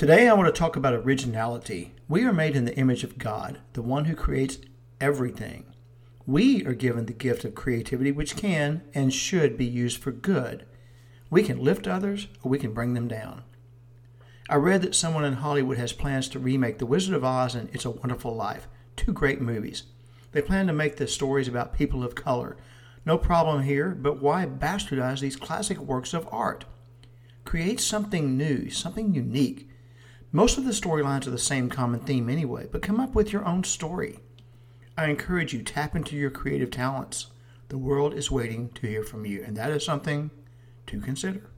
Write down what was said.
Today, I want to talk about originality. We are made in the image of God, the one who creates everything. We are given the gift of creativity, which can and should be used for good. We can lift others or we can bring them down. I read that someone in Hollywood has plans to remake The Wizard of Oz and It's a Wonderful Life, two great movies. They plan to make the stories about people of color. No problem here, but why bastardize these classic works of art? Create something new, something unique. Most of the storylines are the same common theme anyway, but come up with your own story. I encourage you tap into your creative talents. The world is waiting to hear from you, and that is something to consider.